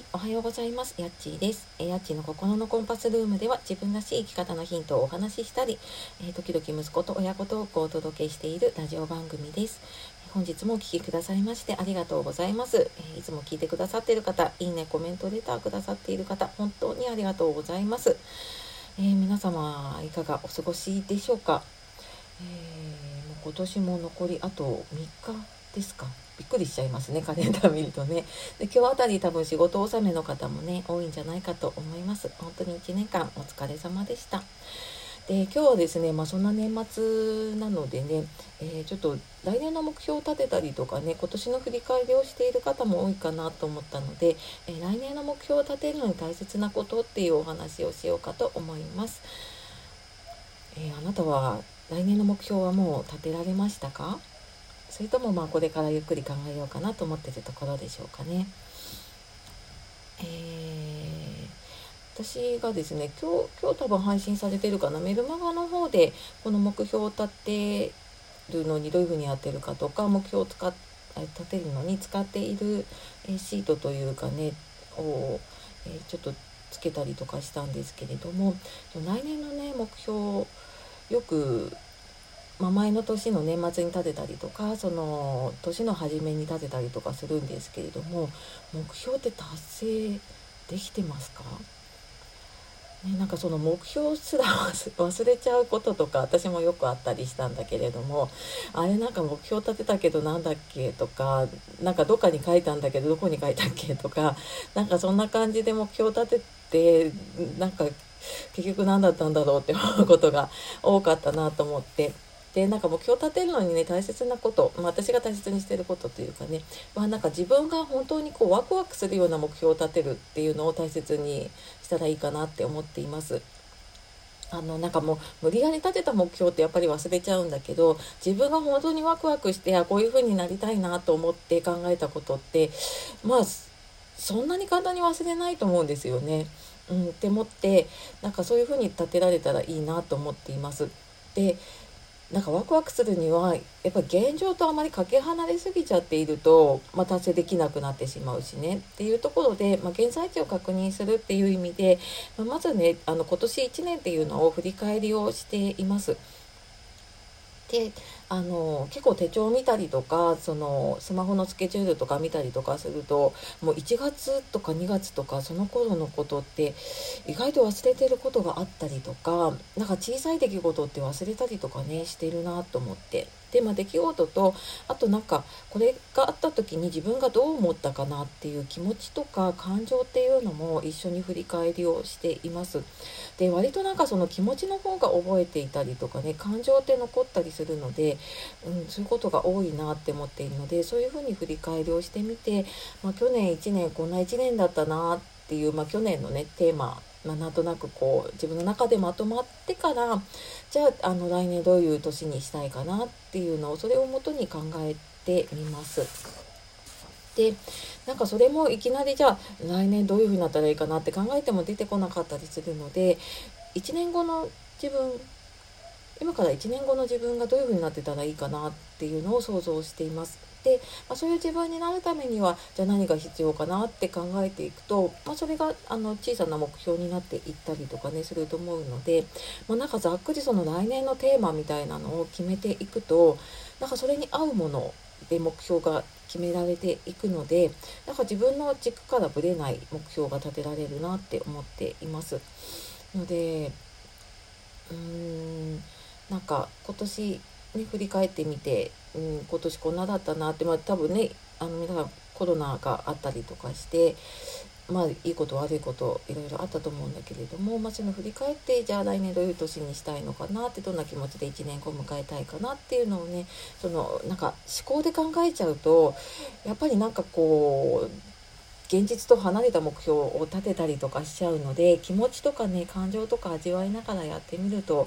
い、おはようございます。やっちーです。えやっちーの心のコンパスルームでは自分らしい生き方のヒントをお話ししたり、えー時々息子と親子トークをお届けしているラジオ番組です。本日もお聴きくださいましてありがとうございます。えいつも聞いてくださっている方、いいね、コメント、レターくださっている方、本当にありがとうございます。えー皆様、いかがお過ごしでしょうか？えーもう今年も残りあと3日ですか？びっくりしちゃいますね、カレンダー見るとね。で今日あたり多分仕事納めの方もね多いんじゃないかと思います本当に1年間お疲れ様でしたで今日はですねまあそんな年末なのでね、えーちょっと来年の目標を立てたりとかね今年の振り返りをしている方も多いかなと思ったので、えー来年の目標を立てるのに大切なことっていうお話をしようかと思います、えーあなたは来年の目標はもう立てられましたか？それともまあこれからゆっくり考えようかなと思ってるところでしょうかね。えー私がですね今日今日多分配信されてるかなメルマガの方でこの目標を立てるのにどういうふうにやってるかとか目標を使っ立てるのに使っているシートというかねを、えーちょっとつけたりとかしたんですけれども来年のね目標よくまあ、前の年の年末に立てたりとかその年の初めに立てたりとかするんですけれども目標って達成できてますか、ね、なんかその目標すら忘れ ちゃうこととか私もよくあったりしたんだけれどもあれなんか目標立てたけどなんだっけとかなんかどっかに書いたんだけどどこに書いたっけとかなんかそんな感じで目標立ててなんか結局何だったんだろうって思うことが多かったなと思って。でなんか目標を立てるのにね大切なこと、まあ、私が大切にしてることというかね、まあ、なんか自分が本当にこうワクワクするような目標を立てるっていうのを大切にしたらいいかなって思っています。あのなんかもう無理やり立てた目標ってやっぱり忘れちゃうんだけど自分が本当にワクワクしてあこういう風になりたいなと思って考えたことってまあそんなに簡単に忘れないと思うんですよね。うん、って思ってなんかそういう風に立てられたらいいなと思っています。でなんかワクワクするにはやっぱり現状とあまりかけ離れすぎちゃっていると、まあ、達成できなくなってしまうしねっていうところで、まあ、現在地を確認するっていう意味で、まあまずねあの今年1年っていうのを振り返りをしています。であの結構手帳見たりとかそのスマホのスケジュールとか見たりとかするともう1月とか2月とかその頃のことって意外と忘れてることがあったりとかなんか小さい出来事って忘れたりとかねしてるなと思って。で、まあ、出来事とあとなんかこれがあった時に自分がどう思ったかなっていう気持ちとか感情っていうのも一緒に振り返りをしています。で割となんかその気持ちの方が覚えていたりとかね感情って残ったりするので、うん、そういうことが多いなって思っているのでそういうふうに振り返りをしてみて、まあ、去年1年こんな1年だったなっていう、まあ、去年のねテーマまあ、なんとなくこう自分の中でまとまってからじゃああの来年どういう年にしたいかなっていうのをそれをもとに考えてみます。でなんかそれもいきなりじゃあ来年どういう風になったらいいかなって考えても出てこなかったりするので1年後の自分今から1年後の自分がどういう風になってたらいいかなっていうのを想像しています。で、まあ、そういう自分になるためにはじゃあ何が必要かなって考えていくと、まあ、それがあの小さな目標になっていったりとかねすると思うので、まあ、なんかざっくりその来年のテーマみたいなのを決めていくとなんかそれに合うもので目標が決められていくのでなんか自分の軸からぶれない目標が立てられるなって思っています。のでうーんなんか今年ね、振り返ってみて、うん、今年こんなだったなって、まあ、多分ねあの皆さんコロナがあったりとかして、まあ、いいこと悪いこといろいろあったと思うんだけれども、まあ、その振り返ってじゃあ来年どういう年にしたいのかなってどんな気持ちで1年後迎えたいかなっていうのをねそのなんか思考で考えちゃうとやっぱりなんかこう現実と離れた目標を立てたりとかしちゃうので気持ちとかね感情とか味わいながらやってみると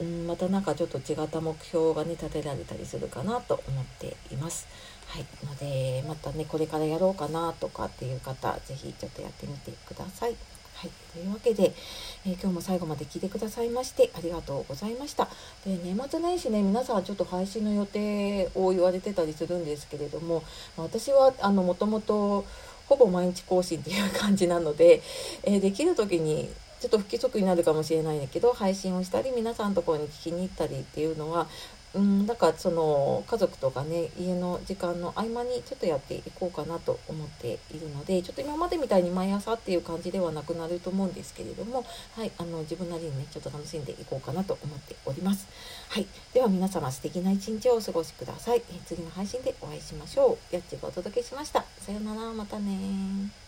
うん、またなんかちょっと違った目標がね立てられたりするかなと思っています。はい、のでまたねこれからやろうかなとかっていう方是非ちょっとやってみてください。はい、というわけで、えー今日も最後まで聞いてくださいましてありがとうございました。で年末年始ね皆さんちょっと配信の予定を言われてたりするんですけれども私はあのもともとほぼ毎日更新っていう感じなので、えー、できる時にちょっと不規則になるかもしれないんだけど配信をしたり皆さんのところに聞きに行ったりっていうのはうん、だからその家族とかね家の時間の合間にちょっとやっていこうかなと思っているのでちょっと今までみたいに毎朝っていう感じではなくなると思うんですけれども、はい、あの自分なりにねちょっと楽しんでいこうかなと思っております。はい、では皆様素敵な一日をお過ごしください。次の配信でお会いしましょう。やっちがお届けしました。さようならまたね